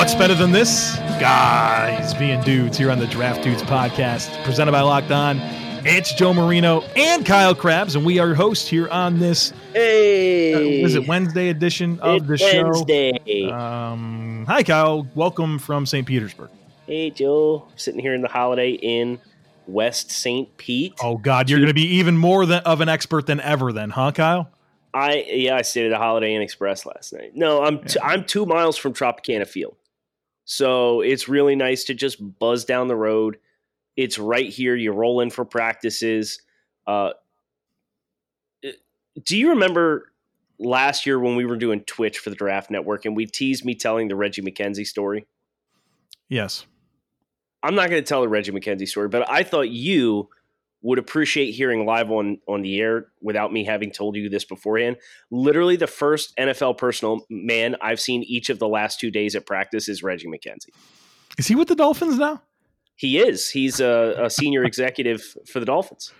What's better than this? Guys being dudes here on the Draft Dudes podcast, presented by Locked On. It's Joe Marino and Kyle Crabbs, and we are your hosts here on this. Hey, uh, is it Wednesday edition of the show? Wednesday. Um, hi, Kyle. Welcome from St. Petersburg. hey, Joe. Sitting here in the Holiday Inn, West St. Pete. Oh God, you're going to be even more than, of an expert than ever, then, huh, Kyle? I yeah, I stayed at the Holiday Inn Express last night. No, I'm t- I'm two miles from Tropicana Field, so it's really nice to just buzz down the road. It's right here. You roll in for practices. Uh, do you remember last year when we were doing Twitch for the Draft Network and we teased me telling the Reggie McKenzie story? Yes. I'm not going to tell the Reggie McKenzie story, but I thought you would appreciate hearing live on on the air without me having told you this beforehand. Literally, the first NFL personal man I've seen each of the last two days at practice is Reggie McKenzie. Is he with the Dolphins now? He is. He's a, a senior executive for the Dolphins.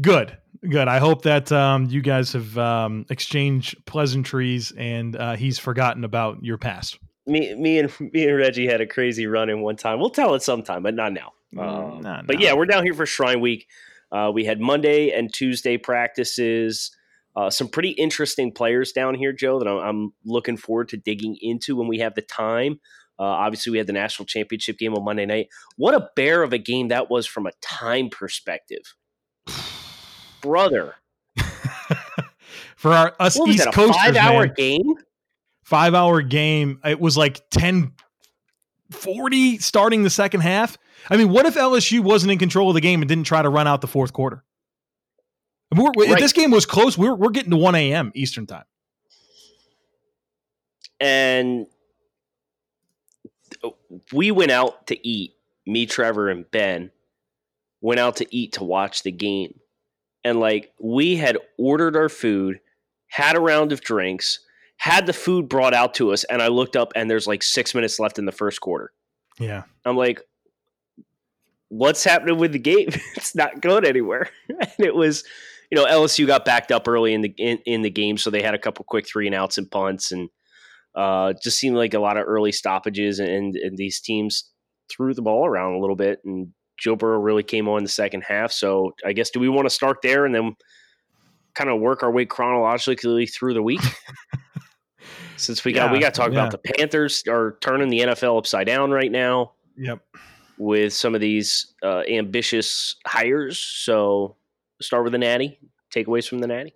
Good, good. I hope that um, you guys have um, exchanged pleasantries and uh, he's forgotten about your past. Me, me, and me and Reggie had a crazy run in one time. We'll tell it sometime, but not now. Um, Nah, but nah. yeah, we're down here for Shrine Week. Uh, we had Monday and Tuesday practices. Uh, some pretty interesting players down here, Joe, that I'm, I'm looking forward to digging into when we have the time. Uh, obviously, we had the national championship game on Monday night. What a bear of a game that was from a time perspective, brother. For our us What East Coasters, five-hour man, game? five hour game. It was like ten forty starting the second half. I mean, what if LSU wasn't in control of the game and didn't try to run out the fourth quarter? I mean, Right. this game was close, we're, we're getting to 1 a.m. Eastern time. and we went out to eat. Me, Trevor, and Ben went out to eat to watch the game, and like we had ordered our food, had a round of drinks, had the food brought out to us, and I looked up and there's like six minutes left in the first quarter. Yeah. I'm like, what's happening with the game? it's not going anywhere. and it was, you know, LSU got backed up early in the in, in the game, so they had a couple quick three and outs and punts, and uh, just seemed like a lot of early stoppages, and, and these teams threw the ball around a little bit, and Joe Burrow really came on the second half. So I guess do we want to start there and then kind of work our way chronologically through the week? Since we got we got to talk yeah. about the Panthers are turning the NFL upside down right now Yep. with some of these uh, ambitious hires. So start with the Natty. Takeaways from the Natty.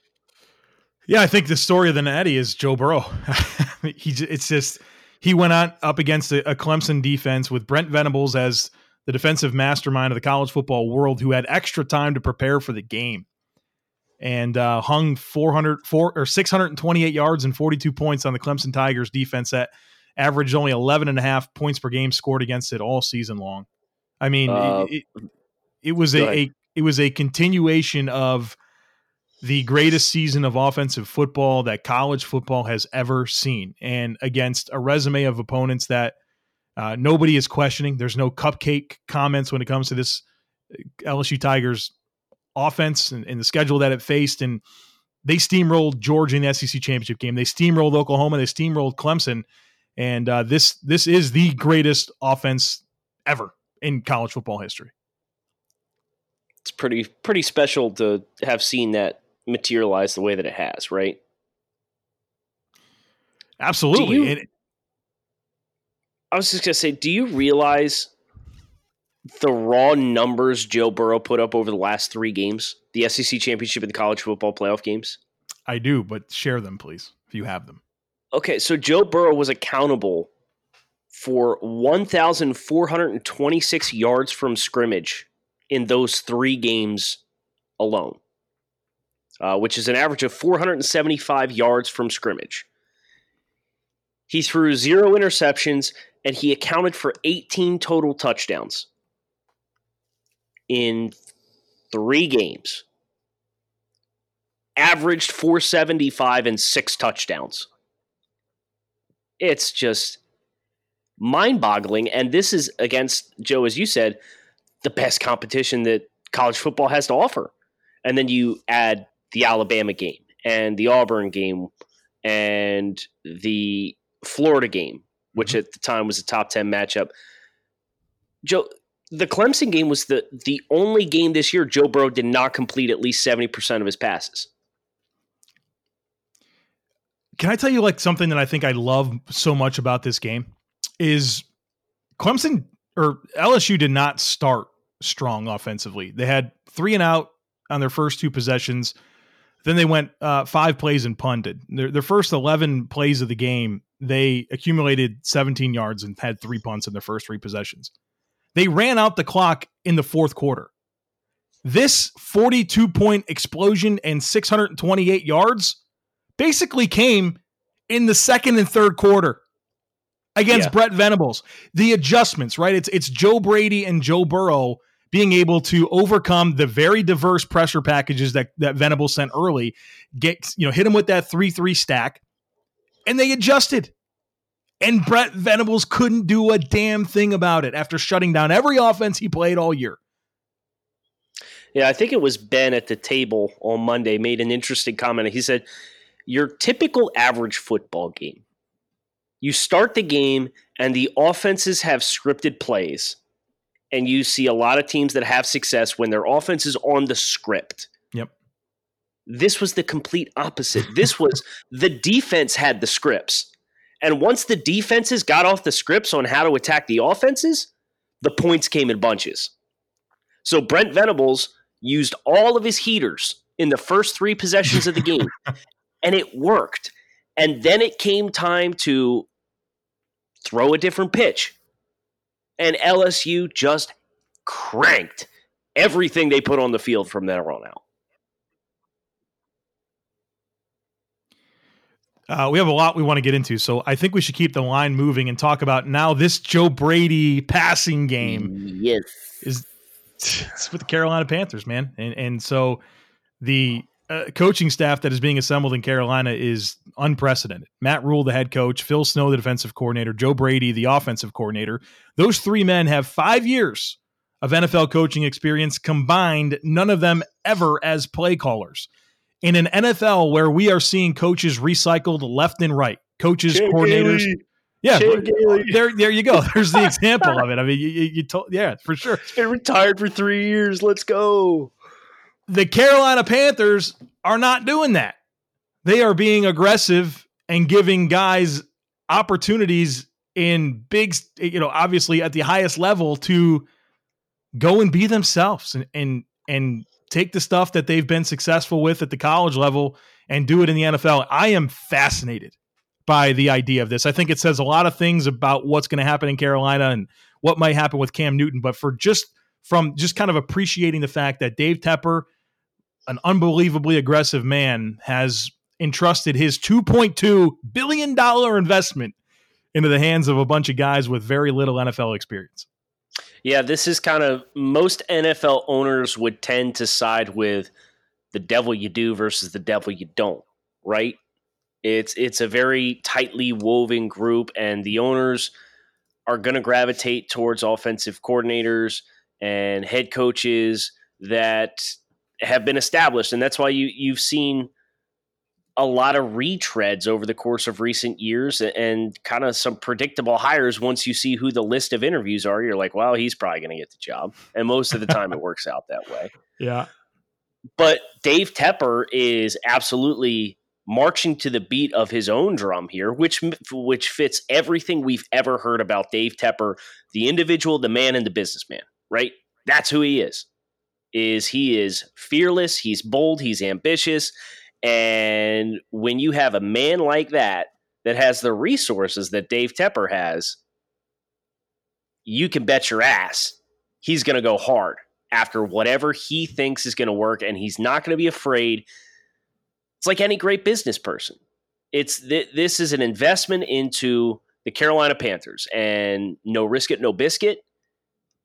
Yeah, I think the story of the Natty is Joe Burrow. he, it's just he went on up against a, a Clemson defense with Brent Venables as the defensive mastermind of the college football world, who had extra time to prepare for the game, and uh, hung 400 four, or 628 yards and 42 points on the Clemson Tigers defense that averaged only 11 and a half points per game scored against it all season long. I mean, Uh, it, it, it was a, a it was a continuation of the greatest season of offensive football that college football has ever seen, and against a resume of opponents that uh, nobody is questioning. There's no cupcake comments when it comes to this uh, LSU Tigers offense and, and the schedule that it faced, and they steamrolled Georgia in the SEC championship game. They steamrolled Oklahoma. They steamrolled Clemson, and uh, this this is the greatest offense ever in college football history. It's pretty pretty special to have seen that materialize the way that it has, right? Absolutely. you- And- I was just gonna say, do you realize the raw numbers Joe Burrow put up over the last three games, the SEC championship and the college football playoff games? I do, but share them, please, if you have them. Okay, so Joe Burrow was accountable for 1,426 yards from scrimmage in those three games alone, uh, which is an average of 475 yards from scrimmage. He threw zero interceptions and he accounted for 18 total touchdowns in three games. averaged 475 and six touchdowns. It's just mind boggling. And this is against, Joe, as you said, the best competition that college football has to offer. And then you add the Alabama game and the Auburn game and the Florida game, which mm-hmm. at the time was a top 10 matchup. Joe, the Clemson game was the the only game this year Joe Burrow did not complete at least 70% of his passes. Can I tell you like something that I think I love so much about this game is Clemson or LSU did not start strong offensively. They had three and out on their first two possessions. Then they went uh, five plays and punted. Their, their first 11 plays of the game, they accumulated 17 yards and had three punts in their first three possessions. They ran out the clock in the fourth quarter. This 42 point explosion and 628 yards basically came in the second and third quarter against yeah. Brent Venables. The adjustments, right? It's it's Joe Brady and Joe Burrow being able to overcome the very diverse pressure packages that that Venables sent early, get you know hit him with that three three stack, and they adjusted. And Brent Venables couldn't do a damn thing about it after shutting down every offense he played all year. Yeah, I think it was Ben at the table on Monday made an interesting comment. He said, Your typical average football game, you start the game and the offenses have scripted plays and you see a lot of teams that have success when their offense is on the script. Yep. This was the complete opposite. This was the defense had the scripts. And once the defenses got off the scripts on how to attack the offenses, the points came in bunches. So Brent Venables used all of his heaters in the first three possessions of the game, and it worked. And then it came time to throw a different pitch, and LSU just cranked everything they put on the field from there on out. Uh, we have a lot we want to get into, so I think we should keep the line moving and talk about now this Joe Brady passing game. Yes, is it's with the Carolina Panthers, man, and and so the uh, coaching staff that is being assembled in Carolina is unprecedented. Matt Rhule, the head coach, Phil Snow, the defensive coordinator, Joe Brady, the offensive coordinator. Those three men have five years of NFL coaching experience combined, none of them ever as play callers. In an NFL where we are seeing coaches recycled left and right, coaches, coordinators. Haley. Yeah, there, there you go. There's the example of it. I mean, you, you, you told, yeah, for sure. He's been retired for three years. Let's go the Carolina Panthers are not doing that. They are being aggressive and giving guys opportunities in big, you know, obviously at the highest level to go and be themselves and and and take the stuff that they've been successful with at the college level and do it in the NFL. I am fascinated by the idea of this. I think it says a lot of things about what's going to happen in Carolina and what might happen with Cam Newton, but for just from just kind of appreciating the fact that Dave Tepper an unbelievably aggressive man has entrusted his 2.2 billion dollar investment into the hands of a bunch of guys with very little NFL experience. Yeah, this is kind of most NFL owners would tend to side with the devil you do versus the devil you don't, right? It's it's a very tightly woven group and the owners are going to gravitate towards offensive coordinators and head coaches that have been established, and that's why you you've seen a lot of retreads over the course of recent years and kind of some predictable hires once you see who the list of interviews are you're like well he's probably going to get the job. And most of the time it works out that way. Yeah. But dave tepper is absolutely marching to the beat of his own drum here which which fits everything we've ever heard about dave tepper the individual the man and the businessman right? That's who he is is he is fearless, he's bold, he's ambitious, and when you have a man like that that has the resources that Dave Tepper has, you can bet your ass he's going to go hard after whatever he thinks is going to work and he's not going to be afraid. It's like any great business person. It's th- this is an investment into the Carolina Panthers and no risk it no biscuit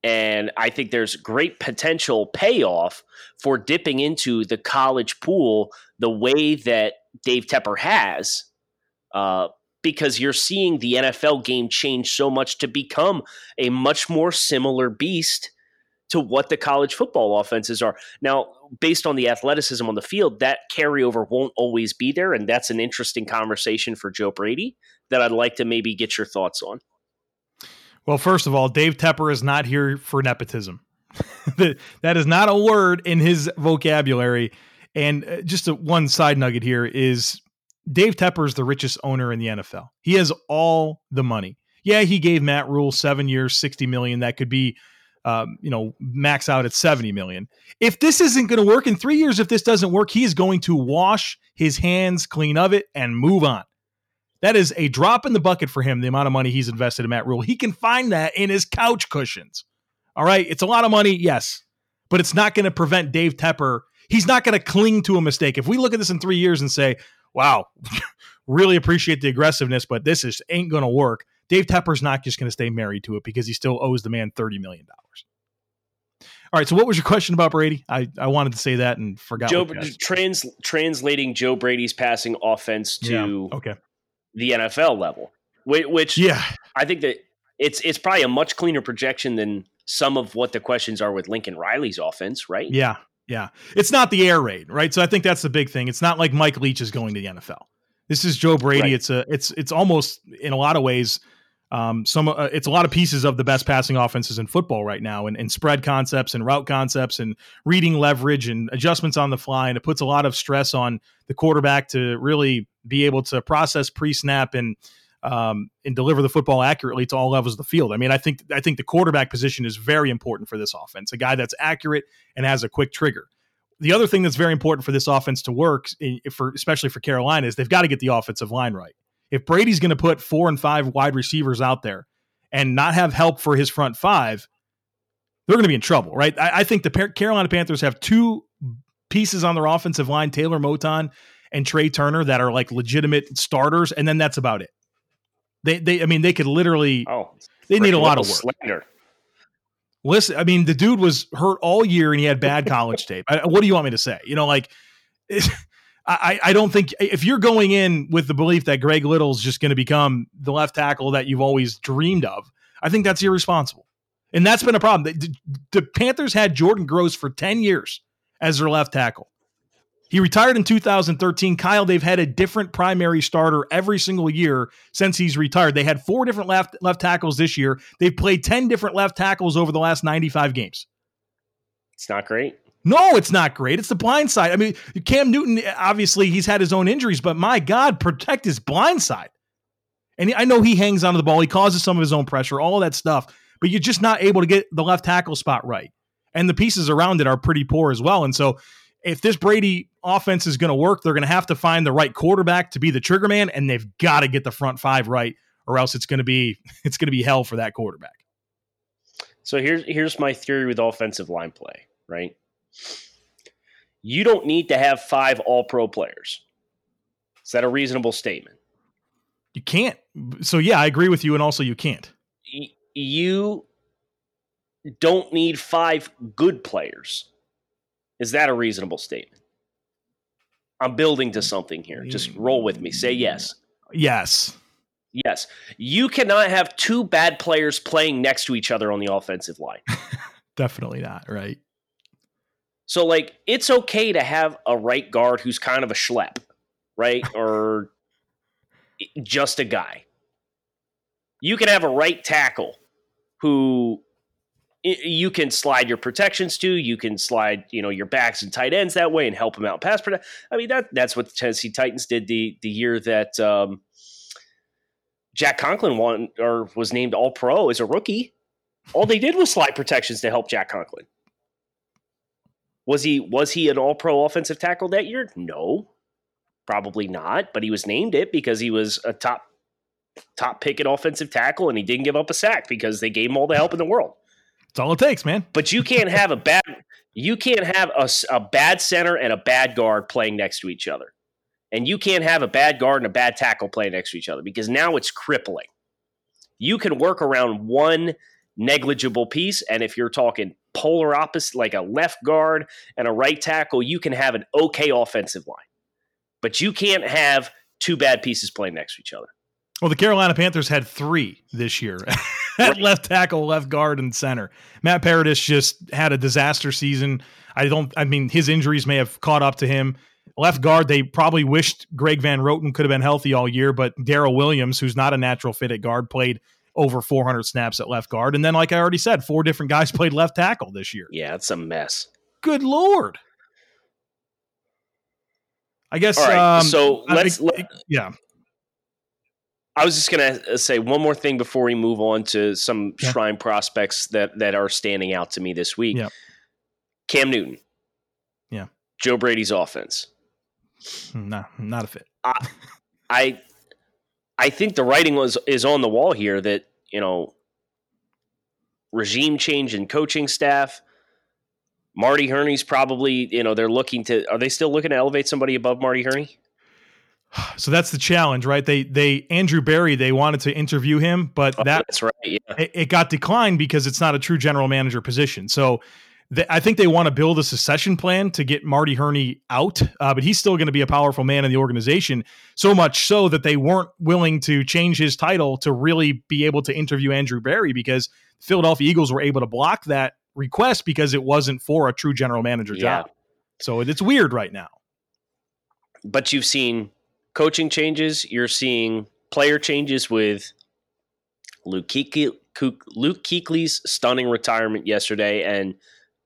And I think there's great potential payoff for dipping into the college pool the way that Dave Tepper has, uh, because you're seeing the NFL game change so much to become a much more similar beast to what the college football offenses are. Now, based on the athleticism on the field, that carryover won't always be there. And that's an interesting conversation for Joe Brady that I'd like to maybe get your thoughts on. Well, first of all, Dave Tepper is not here for nepotism. that is not a word in his vocabulary. And uh, just a, one side nugget here is Dave Tepper is the richest owner in the NFL. He has all the money. Yeah, he gave Matt Rhule seven years, sixty million. That could be, um, you know, max out at seventy million. If this isn't going to work in three years, if this doesn't work, he is going to wash his hands clean of it and move on. That is a drop in the bucket for him, the amount of money he's invested in Matt Rhule. He can find that in his couch cushions. All right. It's a lot of money, yes, but it's not going to prevent Dave Tepper. He's not going to cling to a mistake. If we look at this in three years and say, wow, really appreciate the aggressiveness, but this is ain't going to work. Dave Tepper's not just going to stay married to it because he still owes the man $30 million. All right. So, what was your question about Brady? I, I wanted to say that and forgot. Joe trans, translating Joe Brady's passing offense to yeah. okay the NFL level, which yeah, I think that it's it's probably a much cleaner projection than some of what the questions are with Lincoln Riley's offense, right? Yeah, yeah. It's not the air raid, right? So I think that's the big thing. It's not like Mike Leach is going to the NFL. This is Joe Brady. Right. It's a it's it's almost in a lot of ways um, some uh, it's a lot of pieces of the best passing offenses in football right now, and, and spread concepts and route concepts and reading leverage and adjustments on the fly, and it puts a lot of stress on the quarterback to really be able to process pre snap and um, and deliver the football accurately to all levels of the field. I mean, I think I think the quarterback position is very important for this offense. A guy that's accurate and has a quick trigger. The other thing that's very important for this offense to work, for especially for Carolina, is they've got to get the offensive line right if Brady's going to put four and five wide receivers out there and not have help for his front five, they're going to be in trouble, right? I, I think the Carolina Panthers have two pieces on their offensive line, Taylor Moton and Trai Turner, that are like legitimate starters, and then that's about it. They, they, I mean, they could literally. Oh, they need a lot of work. Slander. Listen, I mean, the dude was hurt all year and he had bad college tape. I, what do you want me to say? You know, like I, I don't think if you're going in with the belief that Greg Little's just going to become the left tackle that you've always dreamed of, I think that's irresponsible. And that's been a problem. The, the Panthers had Jordan Gross for 10 years as their left tackle. He retired in 2013. Kyle, they've had a different primary starter every single year since he's retired. They had four different left left tackles this year. They've played 10 different left tackles over the last 95 games. It's not great. No, it's not great. It's the blind side. I mean, Cam Newton, obviously, he's had his own injuries, but my God, protect his blind side. And I know he hangs onto the ball. He causes some of his own pressure, all that stuff, but you're just not able to get the left tackle spot right. And the pieces around it are pretty poor as well. And so, if this Brady offense is going to work, they're going to have to find the right quarterback to be the trigger man, and they've got to get the front five right, or else it's going to be it's going to be hell for that quarterback. So here's here's my theory with offensive line play, right? You don't need to have five all pro players. Is that a reasonable statement? You can't. So, yeah, I agree with you. And also, you can't. You don't need five good players. Is that a reasonable statement? I'm building to something here. Just roll with me. Say yes. Yes. Yes. You cannot have two bad players playing next to each other on the offensive line. Definitely not, right? So like it's okay to have a right guard who's kind of a schlep, right? or just a guy. You can have a right tackle who you can slide your protections to. You can slide, you know, your backs and tight ends that way and help them out pass protect. I mean that that's what the Tennessee Titans did the the year that um, Jack Conklin won or was named All Pro as a rookie. All they did was slide protections to help Jack Conklin. Was he was he an all pro offensive tackle that year? No. Probably not, but he was named it because he was a top top pick at offensive tackle and he didn't give up a sack because they gave him all the help in the world. That's all it takes, man. But you can't have a bad you can't have a, a bad center and a bad guard playing next to each other. And you can't have a bad guard and a bad tackle playing next to each other because now it's crippling. You can work around one negligible piece. And if you're talking polar opposite, like a left guard and a right tackle, you can have an okay offensive line. But you can't have two bad pieces playing next to each other. Well, the Carolina Panthers had three this year at left tackle, left guard, and center. Matt Paradis just had a disaster season. I don't. I mean, his injuries may have caught up to him. Left guard, they probably wished Greg Van Roten could have been healthy all year, but Daryl Williams, who's not a natural fit at guard, played over 400 snaps at left guard. And then, like I already said, four different guys played left tackle this year. Yeah, it's a mess. Good lord. I guess. Right, um, so let's. I, let, yeah. I was just going to say one more thing before we move on to some yeah. shrine prospects that that are standing out to me this week. Yeah. Cam Newton. Yeah. Joe Brady's offense. No, not a fit. I, I I think the writing was is on the wall here that you know regime change in coaching staff. Marty Hurney's probably you know they're looking to are they still looking to elevate somebody above Marty Hurney? So that's the challenge, right? They they Andrew Berry they wanted to interview him, but oh, that, that's right. Yeah. It, it, got declined because it's not a true general manager position. So I think they want to build a succession plan to get Marty Hurney out, uh, but he's still going to be a powerful man in the organization. So much so that they weren't willing to change his title to really be able to interview Andrew Berry because Philadelphia Eagles were able to block that request because it wasn't for a true general manager yeah. job. So it's weird right now. But you've seen coaching changes. You're seeing player changes with Luke Kuechly, Luke Kuechly's stunning retirement yesterday, and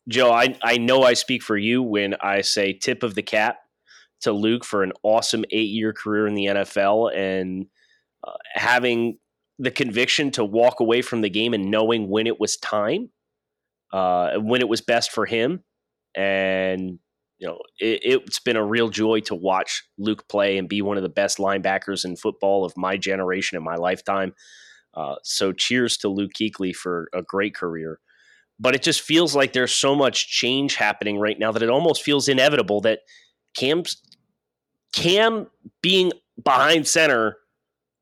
Joe, I, I know I speak for you when I say tip of the cap to Luke for an awesome eight year career in the NFL and uh, having the conviction to walk away from the game and knowing when it was time, uh, when it was best for him. And, you know, it, has been a real joy to watch Luke play and be one of the best linebackers in football of my generation and my lifetime. Uh, so cheers to Luke Kuechly for a great career but it just feels like there's so much change happening right now that it almost feels inevitable that Cam's Cam being behind center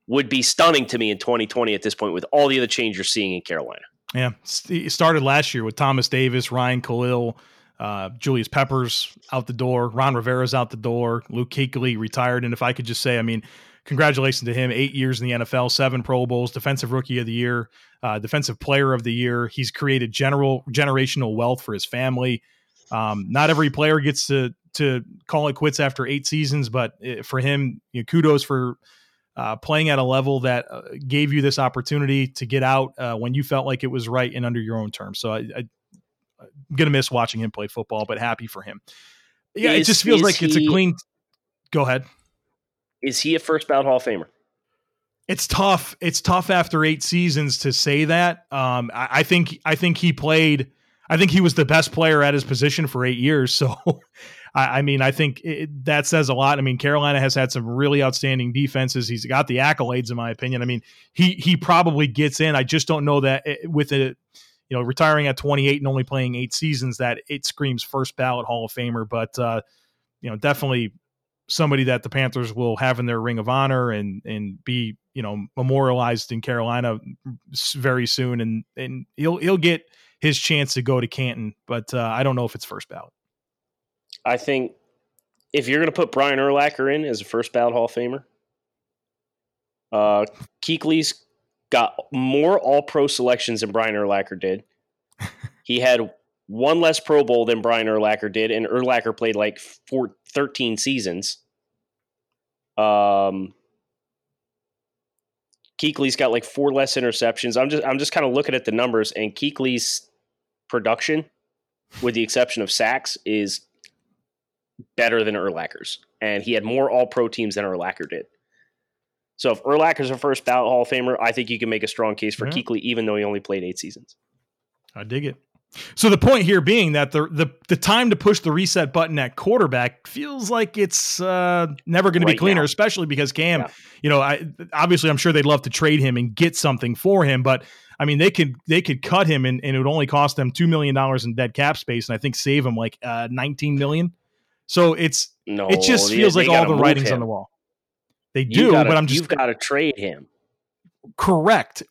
would be stunning to me in 2020 at this point with all the other change you're seeing in Carolina. Yeah, it started last year with Thomas Davis, Ryan Kalil, uh, Julius Peppers out the door, Ron Rivera's out the door, Luke Kuechly retired, and if I could just say, I mean, congratulations to him. Eight years in the NFL, seven Pro Bowls, Defensive Rookie of the Year, uh, Defensive Player of the Year. He's created general generational wealth for his family. Um, not every player gets to to call it quits after eight seasons, but it, for him, you know, kudos for uh, playing at a level that uh, gave you this opportunity to get out uh, when you felt like it was right and under your own terms. So I, I, am gonna miss watching him play football, but happy for him. Yeah, is, it just feels like he, it's a clean. Go ahead. Is he a first ballot Hall of Famer? It's tough. It's tough after eight seasons to say that. Um, I, I, think I think he played. I think he was the best player at his position for eight years. So, I, I mean, I think it, that says a lot. I mean, Carolina has had some really outstanding defenses. He's got the accolades, in my opinion. I mean, he he probably gets in. I just don't know that it, with it, you know, retiring at 28 and only playing eight seasons, that it screams first ballot Hall of Famer. But uh, you know, definitely somebody that the Panthers will have in their ring of honor and and be you know memorialized in Carolina very soon, and and he'll he'll get his chance to go to Canton, but uh, I don't know if it's first ballot. I think if you're going to put Brian Urlacher in as a first ballot Hall of Famer, uh, Kuechly's got more All Pro selections than Brian Urlacher did. he had one less Pro Bowl than Brian Urlacher did, and Urlacher played like four, 13 seasons. Um, Kuechly's got like four less interceptions. I'm just I'm just kind of looking at the numbers, and Kuechly's production, with the exception of sacks, is better than Urlacher's, and he had more All Pro teams than Urlacher did. So if Urlacher's a first ballot Hall of Famer, I think you can make a strong case for yeah. Kuechly, even though he only played eight seasons. I dig it. So the point here being that the the the time to push the reset button at quarterback feels like it's uh, never going right to be cleaner, now. especially because Cam, yeah. you know, I obviously I'm sure they'd love to trade him and get something for him, but I mean they could they could cut him and, and it would only cost them two million dollars in dead cap space, and I think save him like uh, 19 million. So it's no, it just feels like all the writings him. on the wall. They do, gotta, but I'm just you've got to trade him. Correct,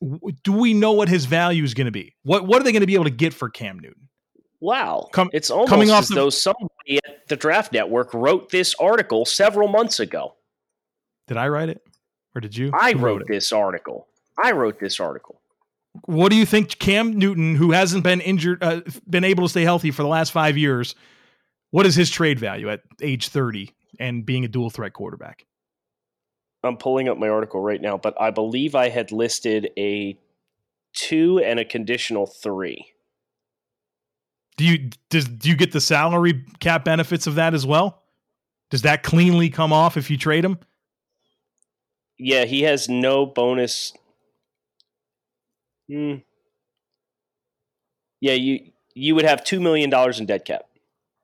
do we know what his value is going to be? What what are they going to be able to get for Cam Newton? Wow, Com- it's almost coming off as the- though somebody at the Draft Network wrote this article several months ago. Did I write it, or did you? I wrote, wrote this article. I wrote this article. What do you think, Cam Newton, who hasn't been injured, uh, been able to stay healthy for the last five years? What is his trade value at age thirty and being a dual threat quarterback? I'm pulling up my article right now, but I believe I had listed a two and a conditional three. Do you does do you get the salary cap benefits of that as well? Does that cleanly come off if you trade him? Yeah, he has no bonus. Hmm. Yeah, you you would have two million dollars in dead cap.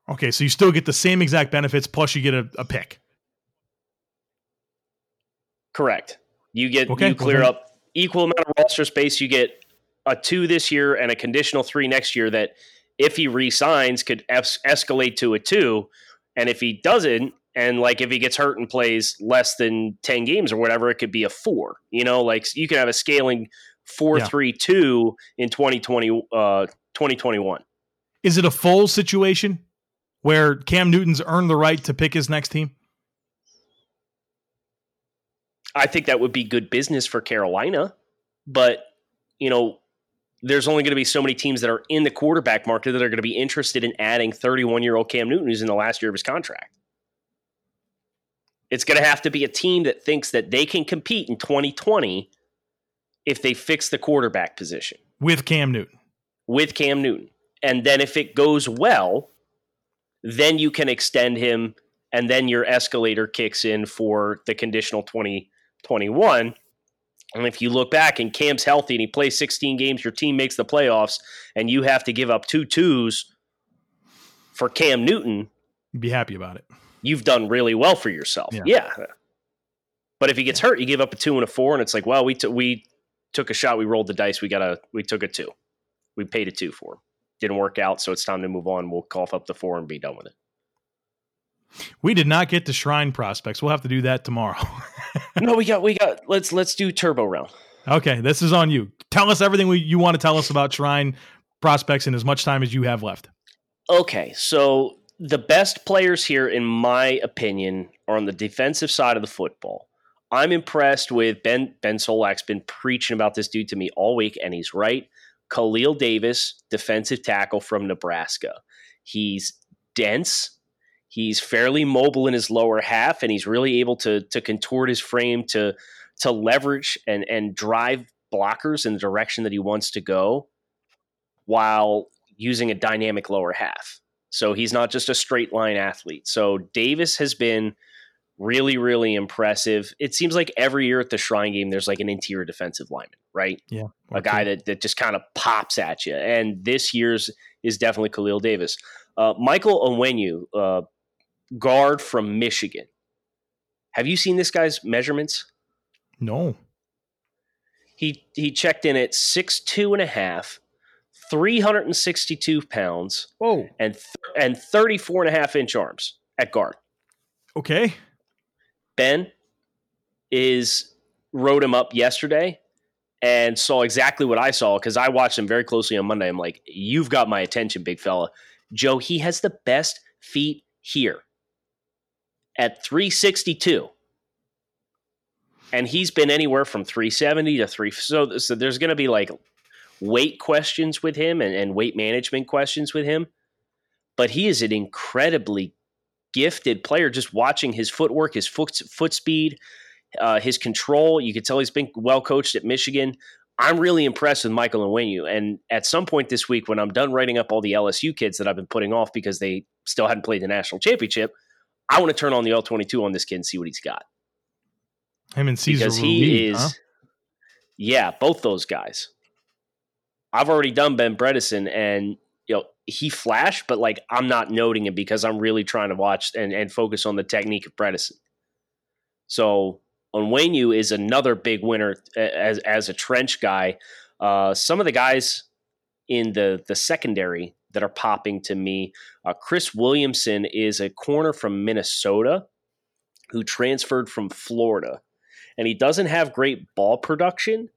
Okay, so you still get the same exact benefits plus you get a, a pick. Correct. You get okay. you clear okay. up equal amount of roster space. You get a two this year and a conditional three next year. That if he resigns, could es- escalate to a two, and if he doesn't, and like if he gets hurt and plays less than ten games or whatever, it could be a four. You know, like you can have a scaling four yeah. three two in 2020, uh, 2021. Is it a full situation where Cam Newton's earned the right to pick his next team? I think that would be good business for Carolina, but you know, there's only going to be so many teams that are in the quarterback market that are going to be interested in adding 31 year old Cam Newton, who's in the last year of his contract. It's going to have to be a team that thinks that they can compete in 2020 if they fix the quarterback position with Cam Newton. With Cam Newton. And then if it goes well, then you can extend him and then your escalator kicks in for the conditional 20 21. And if you look back and Cam's healthy and he plays 16 games, your team makes the playoffs, and you have to give up two twos for Cam Newton, You'd be happy about it. You've done really well for yourself. Yeah. yeah. But if he gets hurt, you give up a two and a four, and it's like, well, we t- we took a shot, we rolled the dice, we got a we took a two, we paid a two for him. Didn't work out, so it's time to move on. We'll cough up the four and be done with it. We did not get to shrine prospects. We'll have to do that tomorrow. no, we got we got let's let's do turbo round. Okay, this is on you. Tell us everything we, you want to tell us about shrine prospects in as much time as you have left. Okay, so the best players here, in my opinion, are on the defensive side of the football. I'm impressed with Ben Ben Solak's been preaching about this dude to me all week, and he's right. Khalil Davis, defensive tackle from Nebraska. He's dense. He's fairly mobile in his lower half, and he's really able to to contort his frame to to leverage and and drive blockers in the direction that he wants to go, while using a dynamic lower half. So he's not just a straight line athlete. So Davis has been really, really impressive. It seems like every year at the Shrine game, there's like an interior defensive lineman, right? Yeah. A guy that, that just kind of pops at you. And this year's is definitely Khalil Davis. Uh, Michael Onwenu, uh, guard from Michigan. Have you seen this guy's measurements? No. He he checked in at six two and a half, 362 pounds. Whoa. And th- and 34 and a half inch arms at guard. Okay. Ben is wrote him up yesterday and saw exactly what I saw because I watched him very closely on Monday. I'm like, you've got my attention, big fella. Joe, he has the best feet here at 362 and he's been anywhere from 370 to 3 so, so there's going to be like weight questions with him and, and weight management questions with him. But he is an incredibly gifted player just watching his footwork his foot, foot speed uh, his control. You could tell he's been well coached at michigan. I'm really impressed with michael and Onwenu. and at some point this week when i'm done writing up all the lsu kids that i've been putting off because they still hadn't played the national championship I want to turn on the L twenty two on this kid and see what he's got. Him and Cesar because he is, huh? yeah, both those guys. I've already done Ben Bredeson, and you know he flashed, but like I'm not noting him because I'm really trying to watch and, and focus on the technique of Bredeson. So Onwenu is another big winner as as a trench guy. Uh, some of the guys in the the secondary that are popping to me. Uh, Chris Williamson is a corner from Minnesota who transferred from Florida. And he doesn't have great ball production,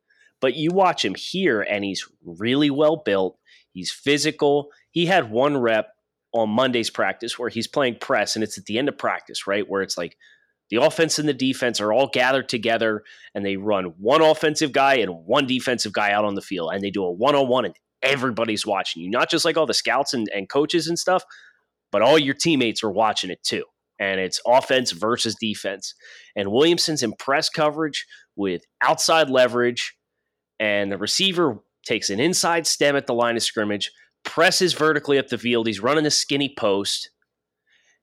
But you watch him here, and he's really well built. He's physical. He had one rep on Monday's practice where he's playing press, and it's at the end of practice, right? Where it's like the offense and the defense are all gathered together and they run one offensive guy and one defensive guy out on the field, and they do a one on one, and everybody's watching you, not just like all the scouts and, and coaches and stuff, but all your teammates are watching it too. And it's offense versus defense. And Williamson's in press coverage with outside leverage, and the receiver takes an inside stem at the line of scrimmage, presses vertically up the field. He's running a skinny post.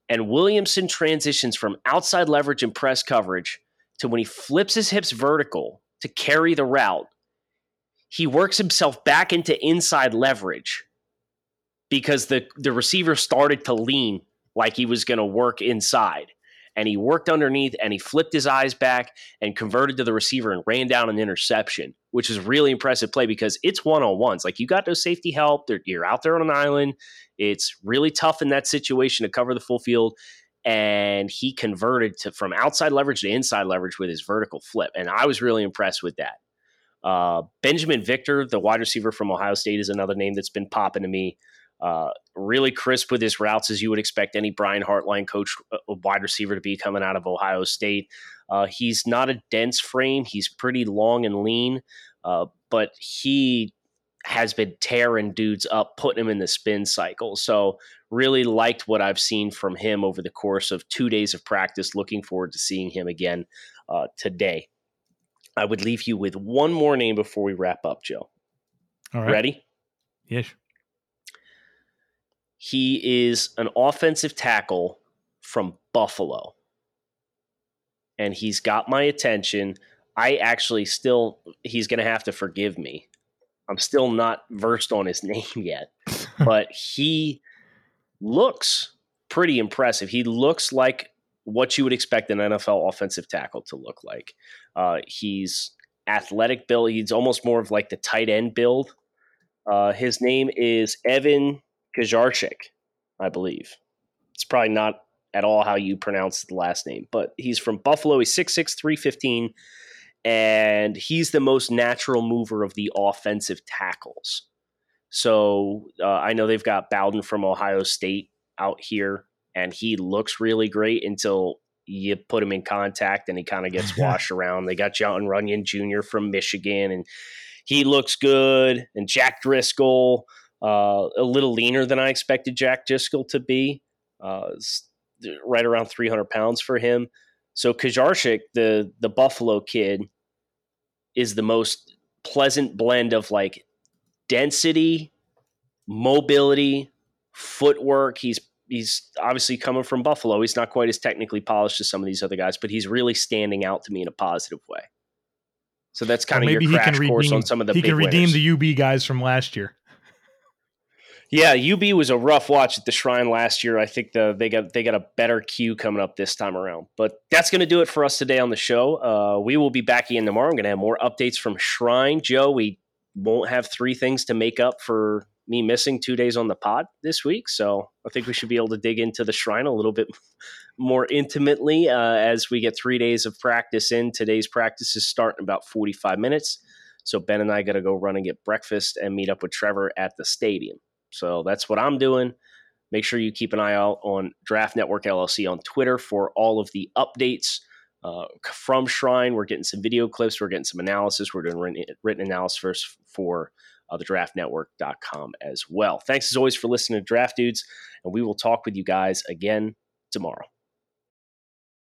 And Williamson transitions from outside leverage and press coverage to when he flips his hips vertical to carry the route, he works himself back into inside leverage because the, the receiver started to lean like he was going to work inside and he worked underneath and he flipped his eyes back and converted to the receiver and ran down an interception, which is really impressive play because it's one on ones. Like you got no safety help. You're out there on an island. It's really tough in that situation to cover the full field. And he converted to from outside leverage to inside leverage with his vertical flip. And I was really impressed with that. Uh, Binjimen Victor, the wide receiver from Ohio State, is another name that's been popping to me. Uh, really crisp with his routes, as you would expect any Brian Hartline coach uh, wide receiver to be coming out of Ohio State. Uh, he's not a dense frame; he's pretty long and lean, uh, but he has been tearing dudes up, putting them in the spin cycle. So, really liked what I've seen from him over the course of two days of practice. Looking forward to seeing him again uh, today. I would leave you with one more name before we wrap up, Joe. All right. Ready? Yes. He is an offensive tackle from Buffalo. And he's got my attention. I actually still, he's going to have to forgive me. I'm still not versed on his name yet, but he looks pretty impressive. He looks like what you would expect an NFL offensive tackle to look like. Uh, he's athletic build. He's almost more of like the tight end build. Uh, his name is Evin Ksiezarczyk, I believe. It's probably not at all how you pronounce the last name, but he's from Buffalo. He's 6'6, 315, and he's the most natural mover of the offensive tackles. So uh, I know they've got Bowen from Ohio State out here, and he looks really great until you put him in contact and he kind of gets washed around. They got John Runyan Jr. from Michigan, and he looks good. And Jack Driscoll, uh, a little leaner than I expected Jack Driscoll to be, uh, right around 300 pounds for him. So Ksiezarczyk, the the Buffalo kid, is the most pleasant blend of like density, mobility, footwork. He's he's obviously coming from Buffalo. He's not quite as technically polished as some of these other guys, but he's really standing out to me in a positive way. So that's kind well, of your crash course redeem, on some of the. He can redeem winners. the UB guys from last year. Yeah, UB was a rough watch at the Shrine last year. I think the, they got they got a better queue coming up this time around. But that's going to do it for us today on the show. Uh, we will be back again tomorrow. I'm going to have more updates from Shrine. Joe, we won't have three things to make up for me missing two days on the pod this week. So I think we should be able to dig into the Shrine a little bit more intimately uh, as we get three days of practice in. Today's practice is starting about 45 minutes. So Ben and I got to go run and get breakfast and meet up with Trevor at the stadium. So that's what I'm doing. Make sure you keep an eye out on Draft Network LLC on Twitter for all of the updates uh, from Shrine. We're getting some video clips, we're getting some analysis, we're doing written, written analysis for uh, the draftnetwork.com as well. Thanks as always for listening to Draft Dudes, and we will talk with you guys again tomorrow.